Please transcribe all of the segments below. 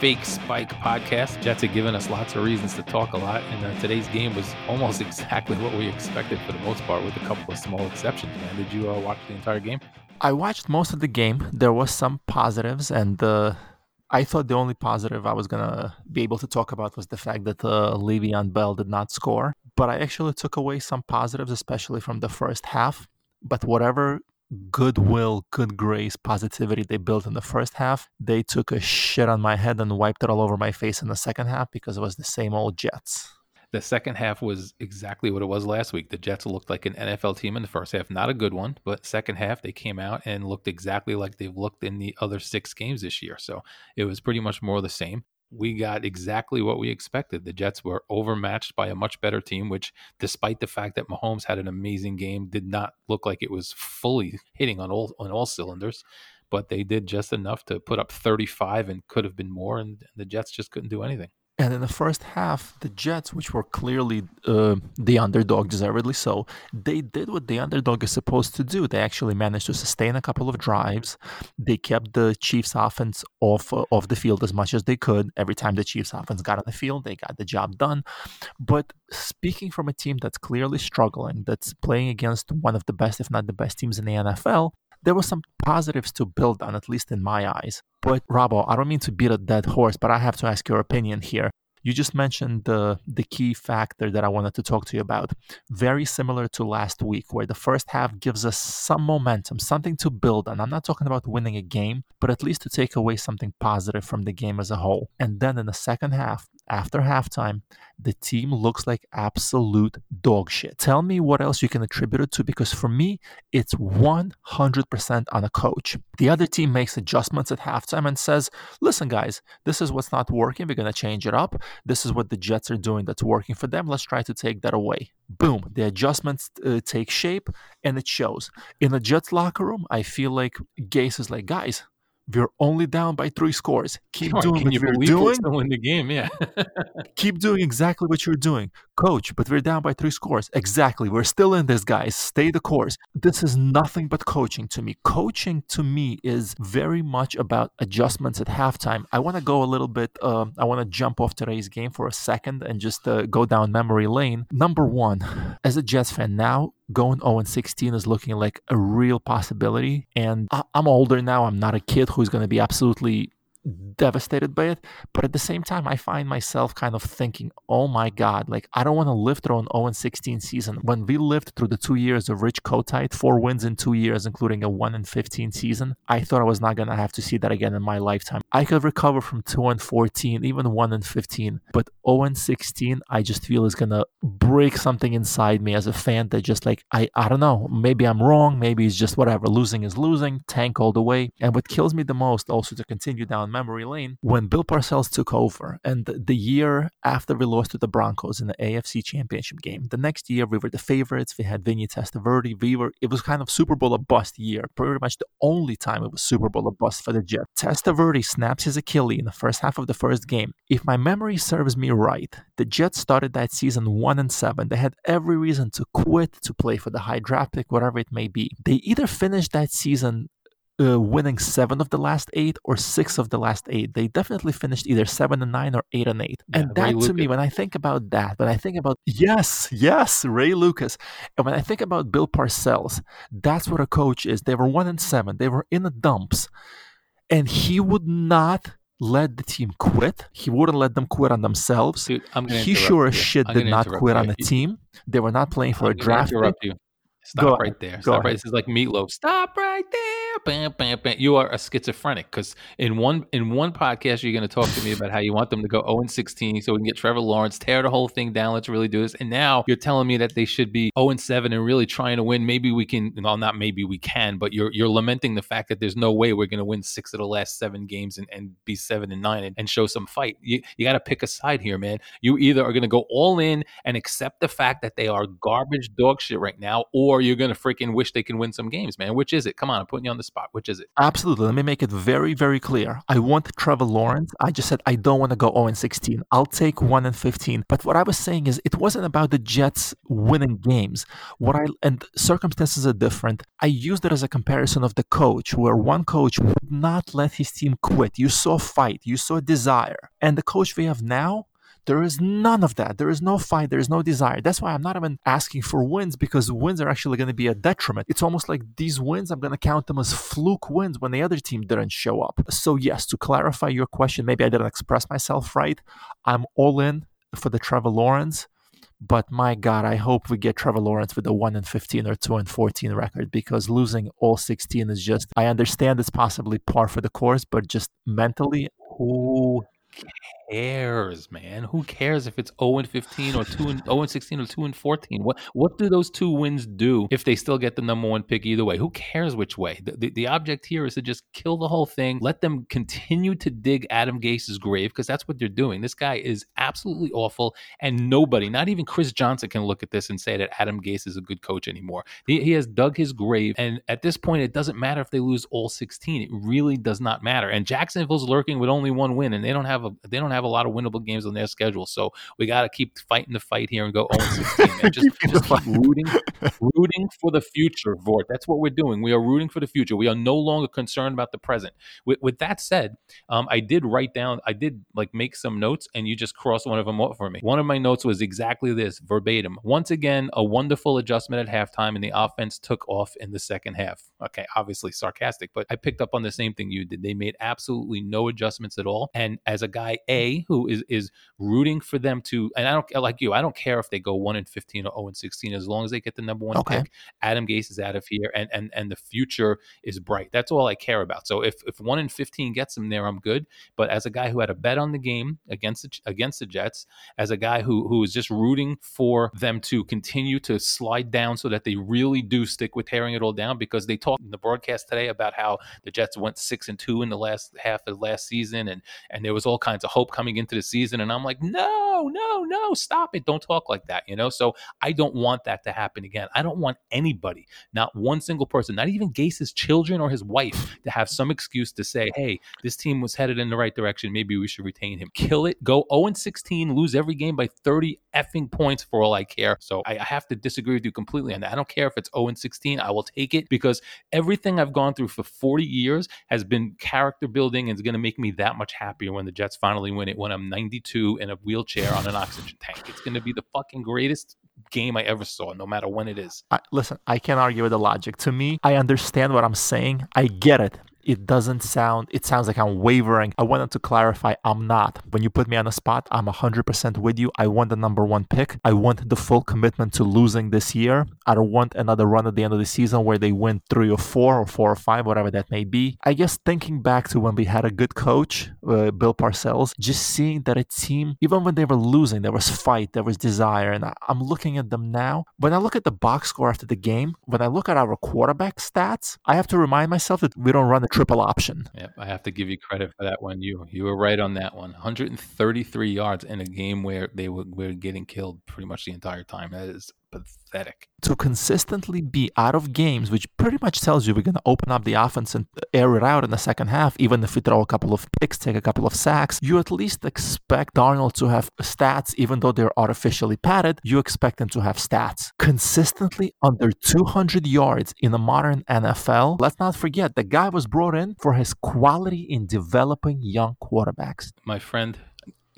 Fake Spike podcast. Jets have given us lots of reasons to talk a lot, and uh, today's game was almost exactly what we expected for the most part, with a couple of small exceptions. Man, did you uh, watch the entire game? I watched most of the game. There was some positives, and uh, I thought the only positive I was gonna be able to talk about was the fact that uh, Le'Veon Bell did not score. But I actually took away some positives, especially from the first half. But whatever goodwill, good grace, positivity they built in the first half, they took a shit on my head and wiped it all over my face in the second half because it was the same old Jets. The second half was exactly what it was last week. The Jets looked like an NFL team in the first half, not a good one, but second half they came out and looked exactly like they've looked in the other six games this year. So it was pretty much more the same we got exactly what we expected. The Jets were overmatched by a much better team, which, despite the fact that Mahomes had an amazing game, did not look like it was fully hitting on all on all cylinders. But they did just enough to put up 35 and could have been more, and the Jets just couldn't do anything. And in the first half, the Jets, which were clearly uh, the underdog, deservedly so, they did what the underdog is supposed to do. They actually managed to sustain a couple of drives. They kept the Chiefs' offense off uh, off the field as much as they could. Every time the Chiefs' offense got on the field, they got the job done. But speaking from a team that's clearly struggling, that's playing against one of the best, if not the best teams in the NFL, there were some positives to build on, at least in my eyes. But Robbo, I don't mean to beat a dead horse, but I have to ask your opinion here. You just mentioned the the key factor that I wanted to talk to you about. Very similar to last week, where the first half gives us some momentum, something to build on. I'm not talking about winning a game, but at least to take away something positive from the game as a whole. And then in the second half, after halftime, the team looks like absolute dog shit. Tell me what else you can attribute it to because for me, it's 100% on a coach. The other team makes adjustments at halftime and says, listen, guys, this is what's not working. We're going to change it up. This is what the Jets are doing that's working for them. Let's try to take that away. Boom. The adjustments uh, take shape and it shows. In the Jets locker room, I feel like Gase is like, guys, we're only down by three scores. Keep doing what you you're doing. Still win the game, yeah. Keep doing exactly what you're doing, coach. But we're down by three scores. Exactly. We're still in this, guys. Stay the course. This is nothing but coaching to me. Coaching to me is very much about adjustments at halftime. I want to go a little bit. Uh, I want to jump off today's game for a second and just uh, go down memory lane. Number one, as a Jets fan now, going 0 16 is looking like a real possibility. And I- am older now. I'm not a kid who's going to be absolutely devastated by it. But at the same time, I find myself kind of thinking, oh my God, like I don't want to live through an 0 16 season. When we lived through the two years of Rich Kotite, four wins in two years, including a 1 and 15 season, I thought I was not going to have to see that again in my lifetime. I could recover from 2 and 14, even 1 and 15, but 0 16, I just feel is going to break something inside me as a fan that just like, I, I don't know, maybe I'm wrong, maybe it's just whatever. Losing is losing, tank all the way. And what kills me the most also to continue down memory lane when Bill Parcells took over and the year after we lost to the Broncos in the AFC Championship game. The next year we were the favorites. We had Vinny Testaverde. We were it was kind of Super Bowl a bust year. Pretty much the only time it was Super Bowl a bust for the Jets. Testaverde snaps his Achilles in the first half of the first game. If my memory serves me right, the Jets started that season one and seven. They had every reason to quit to play for the high draft pick, whatever it may be. They either finished that season uh, winning seven of the last eight or six of the last eight. They definitely finished either seven and nine or eight and eight. Yeah, and that Ray to Lucas. me, when I think about that, when I think about yes, yes, Ray Lucas, and when I think about Bill Parcells, that's what a coach is. They were one and seven. They were in the dumps, and he would not let the team quit. He wouldn't let them quit on themselves. Dude, he sure as shit did not quit you. on the team. They were not playing for I'm a draft. Interrupt you. Stop Go right there. Stop right. This is like meatloaf. Stop right there You are a schizophrenic because in one in one podcast you're going to talk to me about how you want them to go 0 and 16 so we can get Trevor Lawrence, tear the whole thing down. Let's really do this. And now you're telling me that they should be 0 and 7 and really trying to win. Maybe we can. Well, not maybe we can, but you're you're lamenting the fact that there's no way we're going to win six of the last seven games and, and be seven and nine and, and show some fight. You you got to pick a side here, man. You either are going to go all in and accept the fact that they are garbage dog shit right now, or you're going to freaking wish they can win some games, man. Which is it? Come on, I'm putting you on the spot. Which is it? Absolutely. Let me make it very, very clear. I want Trevor Lawrence. I just said I don't want to go 0 and 16. I'll take 1 and 15. But what I was saying is it wasn't about the Jets winning games. What I and circumstances are different. I used it as a comparison of the coach, where one coach would not let his team quit. You saw fight, you saw desire. And the coach we have now there is none of that. There is no fight. There is no desire. That's why I'm not even asking for wins because wins are actually going to be a detriment. It's almost like these wins, I'm going to count them as fluke wins when the other team didn't show up. So, yes, to clarify your question, maybe I didn't express myself right. I'm all in for the Trevor Lawrence. But my God, I hope we get Trevor Lawrence with a 1 and 15 or 2 and 14 record because losing all 16 is just, I understand it's possibly par for the course, but just mentally, who cares, man? Who cares if it's 0 and 15 or 2 and 0 and 16 or 2 and 14? What what do those two wins do if they still get the number one pick either way? Who cares which way? The, the, the object here is to just kill the whole thing. Let them continue to dig Adam Gase's grave because that's what they're doing. This guy is absolutely awful, and nobody, not even Chris Johnson, can look at this and say that Adam Gase is a good coach anymore. He, he has dug his grave, and at this point, it doesn't matter if they lose all 16. It really does not matter. And Jacksonville's lurking with only one win, and they don't have a they don't have have a lot of winnable games on their schedule. So we got to keep fighting the fight here and go 0 16. Man. Just, just keep rooting, rooting for the future, Vort. That's what we're doing. We are rooting for the future. We are no longer concerned about the present. With, with that said, um, I did write down, I did like make some notes, and you just crossed one of them off for me. One of my notes was exactly this verbatim. Once again, a wonderful adjustment at halftime, and the offense took off in the second half. Okay, obviously sarcastic, but I picked up on the same thing you did. They made absolutely no adjustments at all. And as a guy, A, who is is rooting for them to, and I don't like you. I don't care if they go one and fifteen or zero and sixteen, as long as they get the number one okay. pick. Adam Gase is out of here, and and and the future is bright. That's all I care about. So if if one and fifteen gets them there, I'm good. But as a guy who had a bet on the game against the, against the Jets, as a guy who who is just rooting for them to continue to slide down, so that they really do stick with tearing it all down, because they talked in the broadcast today about how the Jets went six and two in the last half of last season, and and there was all kinds of hope coming into the season. And I'm like, no, no, no, stop it. Don't talk like that, you know? So I don't want that to happen again. I don't want anybody, not one single person, not even Gase's children or his wife, to have some excuse to say, hey, this team was headed in the right direction. Maybe we should retain him. Kill it. Go 0 16, lose every game by 30 effing points for all I care. So I, I have to disagree with you completely on that. I don't care if it's 0 16. I will take it because everything I've gone through for 40 years has been character building and is going to make me that much happier when the Jets finally win it when I'm 92 in a wheelchair on an oxygen tank. It's going to be the fucking greatest game I ever saw, no matter when it is. I, listen, I can't argue with the logic. To me, I understand what I'm saying. I get it it doesn't sound it sounds like i'm wavering. I wanted to clarify i'm not. When you put me on a spot i'm 100% with you. I want the number one pick. I want the full commitment to losing this year. I don't want another run at the end of the season where they win three or four or four or five whatever that may be. I guess thinking back to when we had a good coach uh, bill parcells just seeing that a team even when they were losing there was fight there was desire and i'm looking at them now. When i look at the box score after the game when i look at our quarterback stats i have to remind myself that we don't run a triple option. Yep, I have to give you credit for that one. You you were right on that one. 133 yards in a game where they were, were getting killed pretty much the entire time. That is pathetic. To consistently be out of games, which pretty much tells you we're going to open up the offense and air it out in the second half, even if we throw a couple of picks, take a couple of sacks, you at least expect Darnold to have stats, even though they're artificially padded, you expect them to have stats. Consistently under 200 yards in the modern NFL, let's not forget the guy was brought in for his quality in developing young quarterbacks. My friend,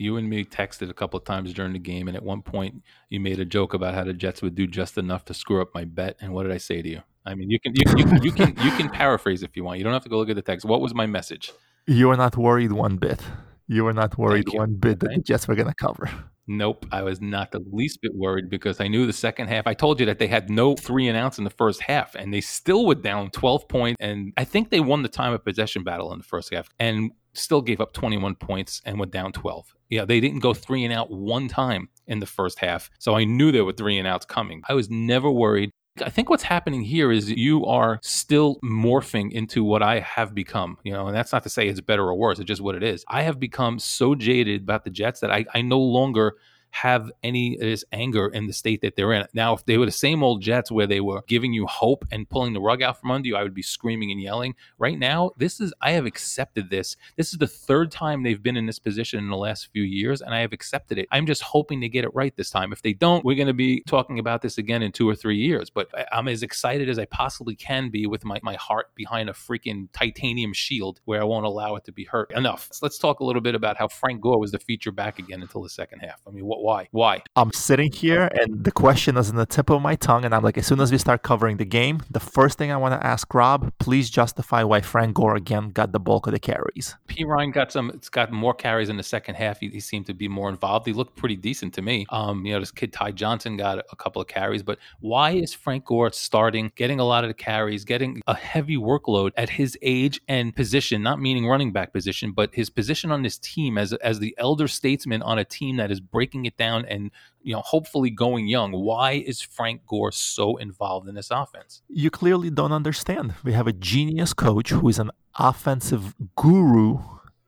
you and me texted a couple of times during the game, and at one point you made a joke about how the Jets would do just enough to screw up my bet. And what did I say to you? I mean, you can you, you, you can you can paraphrase if you want. You don't have to go look at the text. What was my message? You were not worried one bit. You were not worried one bit that the Jets were going to cover. Nope, I was not the least bit worried because I knew the second half. I told you that they had no three and outs in the first half, and they still were down 12 points. And I think they won the time of possession battle in the first half. And still gave up 21 points and went down 12. Yeah, they didn't go three and out one time in the first half. So I knew there were three and outs coming. I was never worried. I think what's happening here is you are still morphing into what I have become, you know, and that's not to say it's better or worse. It's just what it is. I have become so jaded about the Jets that I, I no longer have any of this anger in the state that they're in. Now, if they were the same old Jets where they were giving you hope and pulling the rug out from under you, I would be screaming and yelling. Right now, this is I have accepted this. This is the third time they've been in this position in the last few years, and I have accepted it. I'm just hoping to get it right this time. If they don't, we're going to be talking about this again in two or three years. But I'm as excited as I possibly can be with my, my heart behind a freaking titanium shield where I won't allow it to be hurt. Enough. Let's talk a little bit about how Frank Gore was the feature back again until the second half. I mean, what? Why? Why? I'm sitting here, and the question is in the tip of my tongue, and I'm like, as soon as we start covering the game, the first thing I want to ask Rob, please justify why Frank Gore again got the bulk of the carries. Perine got some. It's got more carries in the second half. He, he seemed to be more involved. He looked pretty decent to me. Um, you know, this kid Ty Johnson got a couple of carries, but why is Frank Gore starting, getting a lot of the carries, getting a heavy workload at his age and position? Not meaning running back position, but his position on this team as as the elder statesman on a team that is breaking it down and you know hopefully going young. Why is Frank Gore so involved in this offense? You clearly don't understand. We have a genius coach who is an offensive guru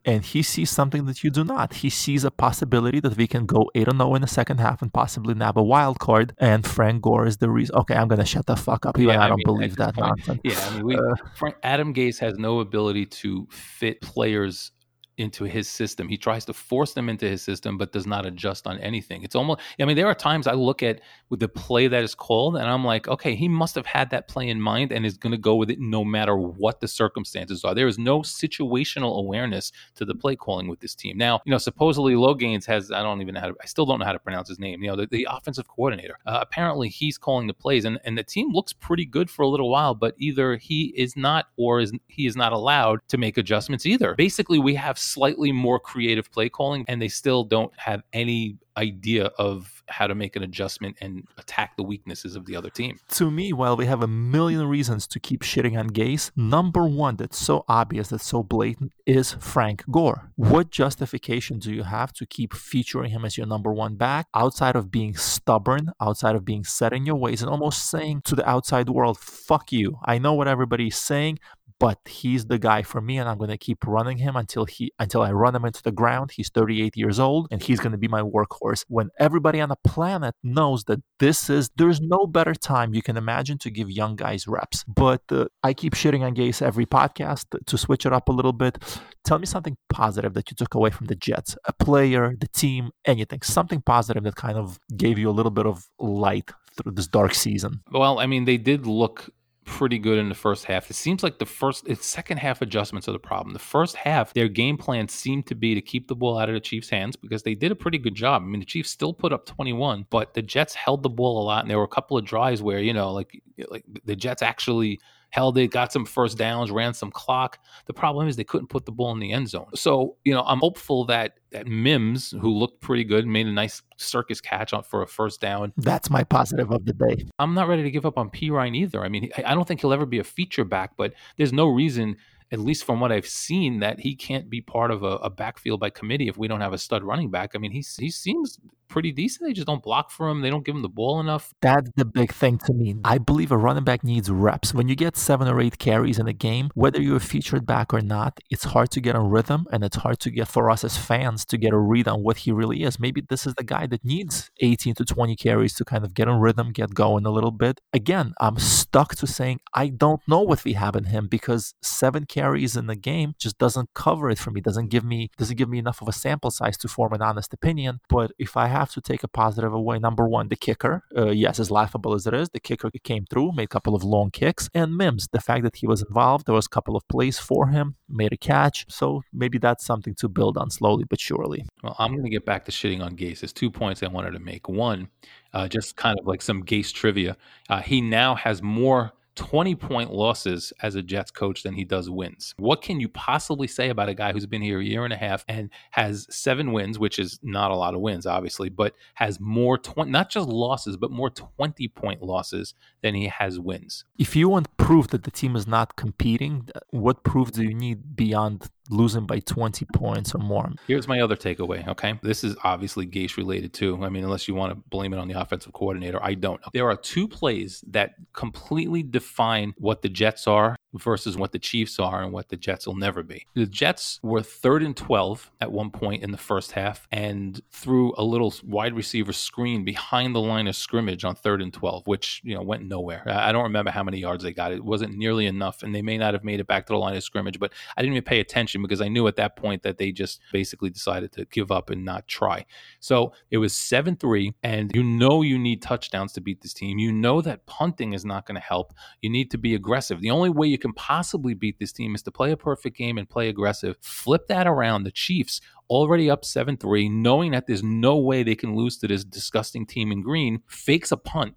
and he sees something that you do not. He sees a possibility that we can go 8 0 in the second half and possibly nab a wild card. And Frank Gore is the reason. Okay, I'm going to shut the fuck up. Even yeah, I, I don't believe that point, nonsense. Yeah, I mean, we, uh, Frank, Adam Gase has no ability to fit players into his system. He tries to force them into his system, but does not adjust on anything. It's almost, I mean, there are times I look at with the play that is called and I'm like, okay, he must have had that play in mind and is going to go with it no matter what the circumstances are. There is no situational awareness to the play calling with this team. Now, you know, supposedly Loggains has, I don't even know how to, I still don't know how to pronounce his name, you know, the, the offensive coordinator. Uh, apparently he's calling the plays and, and the team looks pretty good for a little while, but either he is not or is he is not allowed to make adjustments either. Basically, we have slightly more creative play calling, and they still don't have any idea of how to make an adjustment and attack the weaknesses of the other team. To me, while we have a million reasons to keep shitting on Gase, number one that's so obvious, that's so blatant, is Frank Gore. What justification do you have to keep featuring him as your number one back outside of being stubborn, outside of being set in your ways, and almost saying to the outside world, fuck you. I know what everybody's saying, but he's the guy for me and I'm going to keep running him until he until I run him into the ground. He's 38 years old and he's going to be my workhorse. When everybody on the planet knows that this is there's no better time you can imagine to give young guys reps. But uh, I keep shitting on Gase every podcast to switch it up a little bit. Tell me something positive that you took away from the Jets. A player, the team, anything. Something positive that kind of gave you a little bit of light through this dark season. Well, I mean, they did look pretty good in the first half. It seems like the first, it's second half adjustments are the problem. The first half, their game plan seemed to be to keep the ball out of the Chiefs' hands because they did a pretty good job. I mean, the Chiefs still put up 21, but the Jets held the ball a lot, and there were a couple of drives where you know, like like the Jets actually held it, got some first downs, ran some clock. The problem is they couldn't put the ball in the end zone. So, you know, I'm hopeful that that Mims, who looked pretty good, made a nice circus catch on for a first down. That's my positive of the day. I'm not ready to give up on Perine either. I mean, I don't think he'll ever be a feature back, but there's no reason at least from what I've seen, that he can't be part of a, a, backfield by committee if we don't have a stud running back. I mean, he he seems pretty decent. They just don't block for him. They don't give him the ball enough. That's the big thing to me. I believe a running back needs reps. When you get seven or eight carries in a game, whether you're a featured back or not, it's hard to get a rhythm and it's hard to get for us as fans to get a read on what he really is. Maybe this is the guy that needs 18 to 20 carries to kind of get a rhythm, get going a little bit. Again, I'm stuck to saying I don't know what we have in him because seven carries in the game just doesn't cover it for me. Doesn't give me doesn't give me enough of a sample size to form an honest opinion. But if I have to take a positive away. Number one, the kicker. Uh, yes, as laughable as it is, the kicker came through, made a couple of long kicks. And Mims, the fact that he was involved, there was a couple of plays for him, made a catch. So maybe that's something to build on slowly but surely. Well, I'm going to get back to shitting on Gase. There's two points I wanted to make. One, uh, just kind of like some Gase trivia. Uh, he now has more 20 point losses as a Jets coach than he does wins. What can you possibly say about a guy who's been here a year and a half and has seven wins, which is not a lot of wins, obviously, but has more 20, not just losses, but more 20 point losses than he has wins? If you want proof that the team is not competing, uh, what proof do you need beyond losing by 20 points or more. Here's my other takeaway, okay? This is obviously Gase related too. I mean, unless you want to blame it on the offensive coordinator, I don't. There are two plays that completely define what the Jets are versus what the Chiefs are and what the Jets will never be. The Jets were third and 12 at one point in the first half and threw a little wide receiver screen behind the line of scrimmage on third and 12, which, you know, went nowhere. I don't remember how many yards they got. It wasn't nearly enough and they may not have made it back to the line of scrimmage, but I didn't even pay attention because I knew at that point that they just basically decided to give up and not try. So it was 7 3, and you know you need touchdowns to beat this team. You know that punting is not going to help. You need to be aggressive. The only way you can possibly beat this team is to play a perfect game and play aggressive. Flip that around. The Chiefs already up 7 3, knowing that there's no way they can lose to this disgusting team in green, fakes a punt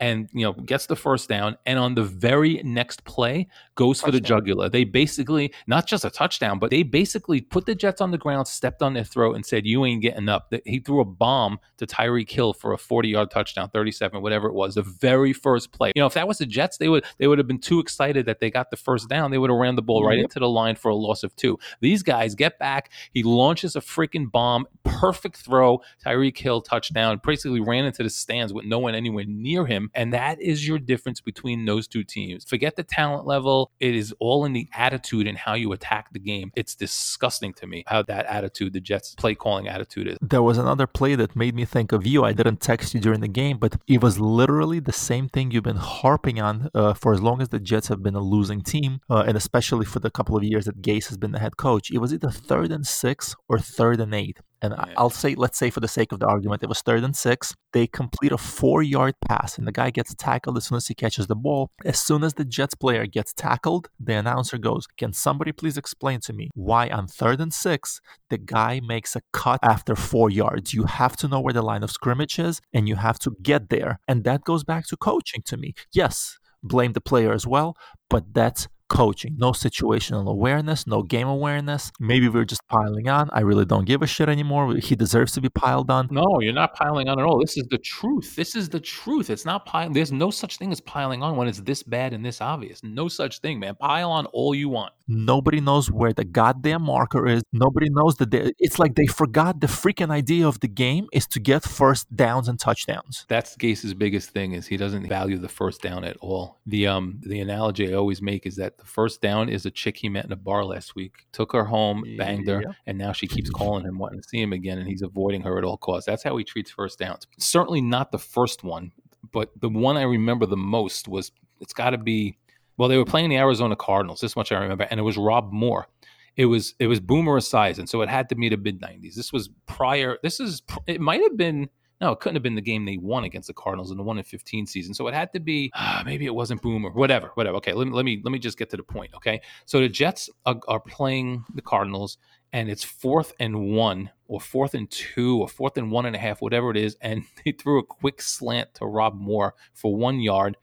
and you know gets the first down and on the very next play goes touchdown. for the jugular. They basically not just a touchdown but they basically put the jets on the ground stepped on their throat and said you ain't getting up. He threw a bomb to Tyreek Hill for a 40 yard touchdown 37 whatever it was the very first play. You know if that was the jets they would they would have been too excited that they got the first down. They would have ran the ball right into the line for a loss of two. These guys get back. He launches a freaking bomb. Perfect throw. Tyree kill touchdown. Basically ran into the stands with no one anywhere near him and that is your difference between those two teams. Forget the talent level. It is all in the attitude and how you attack the game. It's disgusting to me how that attitude, the Jets play calling attitude is. There was another play that made me think of you. I didn't text you during the game, but it was literally the same thing you've been harping on uh, for as long as the Jets have been a losing team, uh, and especially for the couple of years that Gase has been the head coach. It was either third and six or third and eight. And yeah. I'll say, let's say for the sake of the argument, it was third and six. They complete a four yard pass, and the guy gets tackled as soon as he catches the ball. As soon as the Jets player gets tackled, the announcer goes, Can somebody please explain to me why on third and six, the guy makes a cut after four yards? You have to know where the line of scrimmage is, and you have to get there. And that goes back to coaching to me. Yes, blame the player as well, but that's coaching, no situational awareness, no game awareness. Maybe we're just piling on. I really don't give a shit anymore. He deserves to be piled on. No, you're not piling on at all. This is the truth. This is the truth. It's not piling. There's no such thing as piling on when it's this bad and this obvious. No such thing, man. Pile on all you want. Nobody knows where the goddamn marker is. Nobody knows that they, it's like they forgot the freaking idea of the game is to get first downs and touchdowns. That's Gase's biggest thing is he doesn't value the first down at all. The um the analogy I always make is that the first down is a chick he met in a bar last week. Took her home, banged her, yeah. and now she keeps calling him wanting to see him again and he's avoiding her at all costs. That's how he treats first downs. Certainly not the first one, but the one I remember the most was it's got to be well, they were playing the Arizona Cardinals. This much I remember, and it was Rob Moore. It was it was Boomer Esiason, so it had to be the mid '90s. This was prior. This is it might have been no, it couldn't have been the game they won against the Cardinals in the one in 15 season. So it had to be uh, maybe it wasn't Boomer, whatever, whatever. Okay, let me let me let me just get to the point. Okay, so the Jets are, are playing the Cardinals, and it's fourth and one, or fourth and two, or fourth and one and a half, whatever it is, and they threw a quick slant to Rob Moore for one yard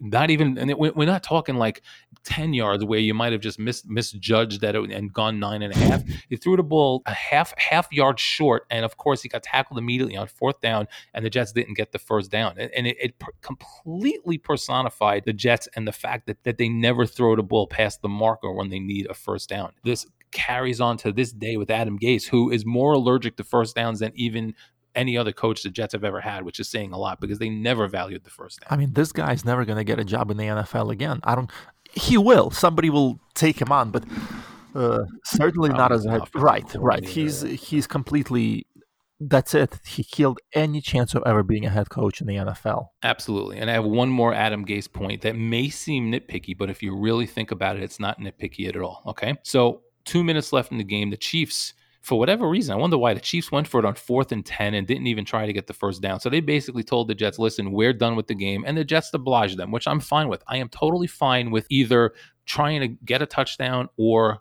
not even and we're not talking like 10 yards where you might have just mis, misjudged that it, and gone nine and a half. He threw the ball a half half yard short and of course he got tackled immediately on fourth down and the jets didn't get the first down. And it, it completely personified the jets and the fact that, that they never throw the ball past the marker when they need a first down. This carries on to this day with Adam Gase, who is more allergic to first downs than even any other coach the Jets have ever had, which is saying a lot because they never valued the first down. I mean, this guy's never going to get a job in the NFL again. I don't. He will. Somebody will take him on, but uh, certainly not as a head. Right, right. He's he's completely. That's it. He killed any chance of ever being a head coach in the NFL. Absolutely. And I have one more Adam Gase point that may seem nitpicky, but if you really think about it, it's not nitpicky at all. Okay. So two minutes left in the game. The Chiefs for whatever reason, I wonder why the Chiefs went for it on fourth and 10 and didn't even try to get the first down. So they basically told the Jets, listen, we're done with the game. And the Jets obliged them, which I'm fine with. I am totally fine with either trying to get a touchdown or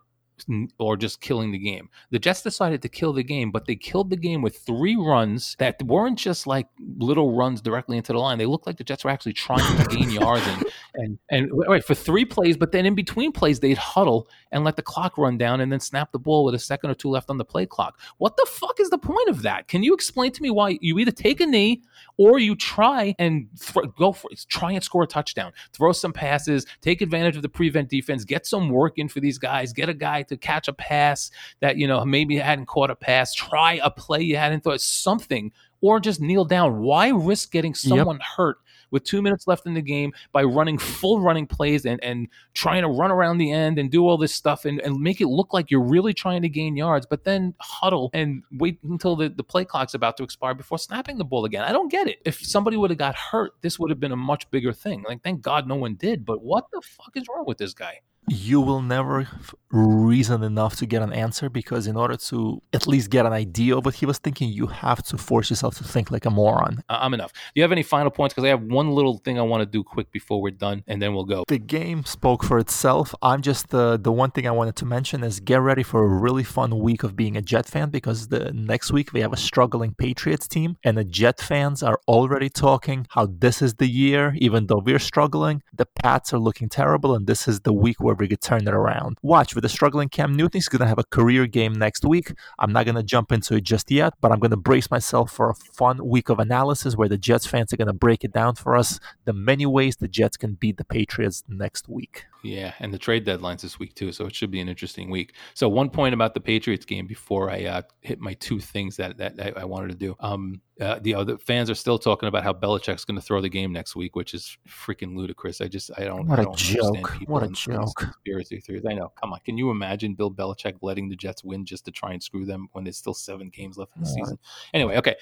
or just killing the game. The Jets decided to kill the game, but they killed the game with three runs that weren't just like little runs directly into the line. They looked like the Jets were actually trying to gain yards and and and wait for three plays, but then in between plays they'd huddle and let the clock run down and then snap the ball with a second or two left on the play clock. What the fuck is the point of that? Can you explain to me why you either take a knee or you try and th- go for it. try and score a touchdown, throw some passes, take advantage of the prevent defense, get some work in for these guys, get a guy to catch a pass that you know maybe hadn't caught a pass, try a play you hadn't thought something, or just kneel down. Why risk getting someone yep. hurt with two minutes left in the game by running full running plays and, and trying to run around the end and do all this stuff and, and make it look like you're really trying to gain yards, but then huddle and wait until the, the play clock's about to expire before snapping the ball again. I don't get it. If somebody would have got hurt, this would have been a much bigger thing. Like, thank God no one did, but what the fuck is wrong with this guy? you will never reason enough to get an answer because in order to at least get an idea of what he was thinking you have to force yourself to think like a moron. I'm enough. Do you have any final points? Because i have one little thing i want to do quick before we're done and then we'll go. The game spoke for itself. I'm just uh, the one thing i wanted to mention is get ready for a really fun week of being a jet fan because the next week we have a struggling patriots team and the jet fans are already talking how this is the year even though we're struggling the pats are looking terrible and this is the week where we could turn it around. Watch with the struggling Cam Newton, he's going to have a career game next week. I'm not going to jump into it just yet, but I'm going to brace myself for a fun week of analysis where the Jets fans are going to break it down for us the many ways the Jets can beat the Patriots next week. Yeah, and the trade deadline's this week too, so it should be an interesting week. So one point about the Patriots game before I uh, hit my two things that that I wanted to do. Um, uh, the other fans are still talking about how Belichick's going to throw the game next week, which is freaking ludicrous. I just I don't. What I don't a joke! What a joke! Conspiracy theories. I know. Come on, can you imagine Bill Belichick letting the Jets win just to try and screw them when there's still seven games left in the season? Anyway, okay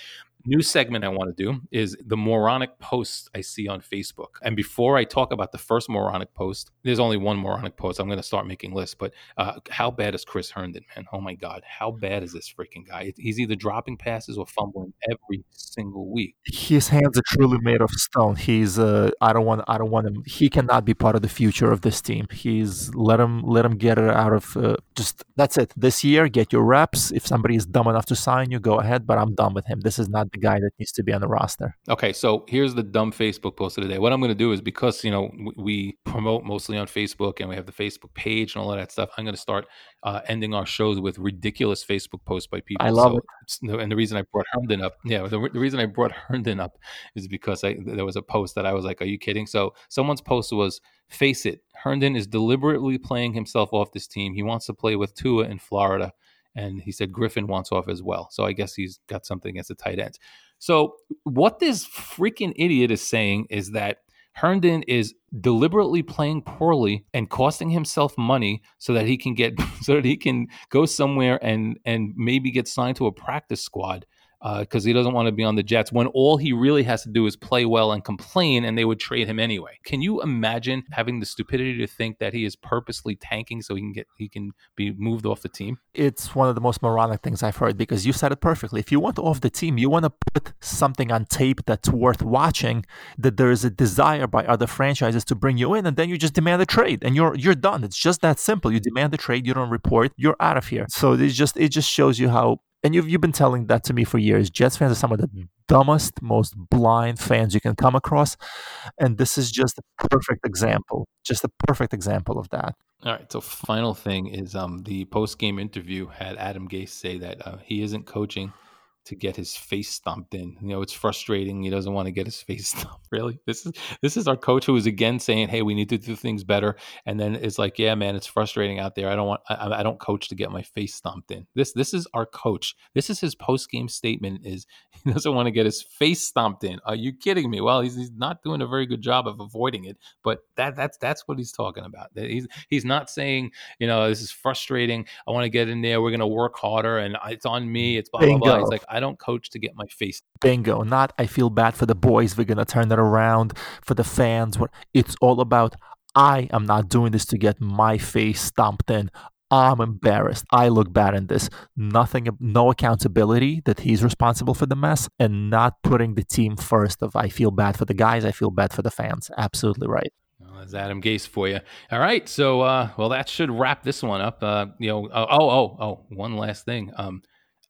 new segment I want to do is the moronic posts I see on Facebook. And before I talk about the first moronic post, there's only one moronic post. I'm going to start making lists. But uh, how bad is Chris Herndon, man? Oh my God, how bad is this freaking guy? He's either dropping passes or fumbling every single week. His hands are truly made of stone. He's uh, I don't want I don't want him. He cannot be part of the future of this team. He's let him let him get it out of uh, just that's it. This year, get your reps. If somebody is dumb enough to sign you, go ahead. But I'm done with him. This is not the guy that needs to be on the roster. Okay, so here's the dumb Facebook post of the day. What I'm going to do is because you know we promote mostly on Facebook and we have the Facebook page and all of that stuff. I'm going to start uh, ending our shows with ridiculous Facebook posts by people. I love so, it. And the reason I brought Herndon up, yeah, the, the, reason I brought Herndon up is because I, there was a post that I was like, "Are you kidding?" So someone's post was, "Face it, Herndon is deliberately playing himself off this team. He wants to play with Tua in Florida." And he said Griffin wants off as well. So I guess he's got something against the tight ends. So what this freaking idiot is saying is that Herndon is deliberately playing poorly and costing himself money so that he can get so that he can go somewhere and and maybe get signed to a practice squad because uh, he doesn't want to be on the Jets when all he really has to do is play well and complain, and they would trade him anyway. Can you imagine having the stupidity to think that he is purposely tanking so he can get he can be moved off the team? It's one of the most moronic things I've heard because you said it perfectly. If you want off the team, you want to put something on tape that's worth watching. That there is a desire by other franchises to bring you in, and then you just demand a trade, and you're you're done. It's just that simple. You demand a trade, you don't report, you're out of here. So it just it just shows you how and you've you've been telling that to me for years. Jets fans are some of the dumbest, most blind fans you can come across, and this is just a perfect example, just a perfect example of that. All right. So final thing is, um, the post game interview had Adam Gase say that uh, he isn't coaching to get his face stomped in. You know, it's frustrating. He doesn't want to get his face stomped. Really, this is this is our coach who is again saying, "Hey, we need to do things better." And then it's like, "Yeah, man, it's frustrating out there. I don't want. I, I don't coach to get my face stomped in." This this is our coach. This is his post game statement: is he doesn't want to get his face stomped in. Are you kidding me? Well, he's, he's not doing a very good job of avoiding it. But that that's that's what he's talking about. He's he's not saying, you know, this is frustrating. I want to get in there. We're going to work harder, and it's on me. It's blah blah blah. He's like, I don't coach to get my face. Bingo. Not I feel bad for the boys. We're gonna turn it around for the fans. It's all about I am not doing this to get my face stomped in. I'm embarrassed. I look bad in this. Nothing, no accountability that he's responsible for the mess, and not putting the team first. Of I feel bad for the guys. I feel bad for the fans. Absolutely right. Well, that's Adam Gase for you. All right, so uh, well, that should wrap this one up. Uh, you know, oh, oh, oh, oh, one last thing. Um,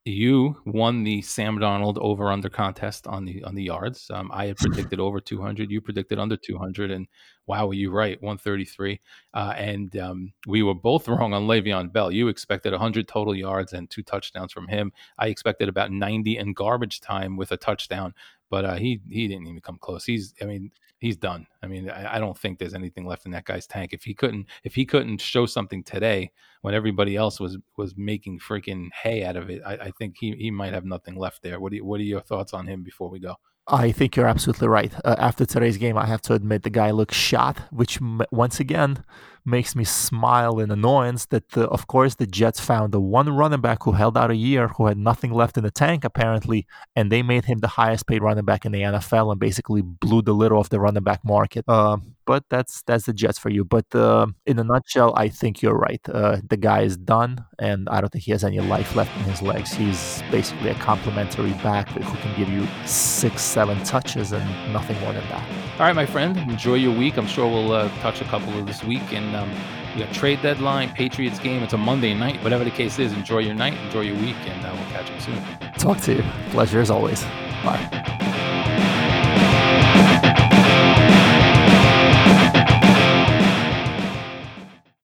you won the Sam Darnold over under contest on the on the yards. Um, I had predicted over 200. You predicted under 200, and wow, were you right? 133. Uh, and um, we were both wrong on Le'Veon Bell. You expected 100 total yards and two touchdowns from him. I expected about 90 in garbage time with a touchdown, but uh, he he didn't even come close. He's I mean he's done. I mean, I, I, don't think there's anything left in that guy's tank. If he couldn't, if he couldn't show something today when everybody else was was making freaking hay out of it, I, I think he he might have nothing left there. What do you, what are your thoughts on him before we go? I think you're absolutely right. Uh, after today's game, I have to admit the guy looks shot, which once again makes me smile in annoyance that, the, of course, the Jets found the one running back who held out a year, who had nothing left in the tank, apparently, and they made him the highest paid running back in the NFL and basically blew the lid off the running back market. Uh, but that's that's the Jets for you. But uh, in a nutshell, I think you're right. Uh, the guy is done, and I don't think he has any life left in his legs. He's basically a complimentary back who can give you six, seven touches and nothing more than that. All right, my friend, enjoy your week. I'm sure we'll uh, touch a couple of this week, and um, we got trade deadline, Patriots game. It's a Monday night. Whatever the case is, enjoy your night, enjoy your week, and uh, we'll catch up soon. Talk to you. Pleasure as always. Bye.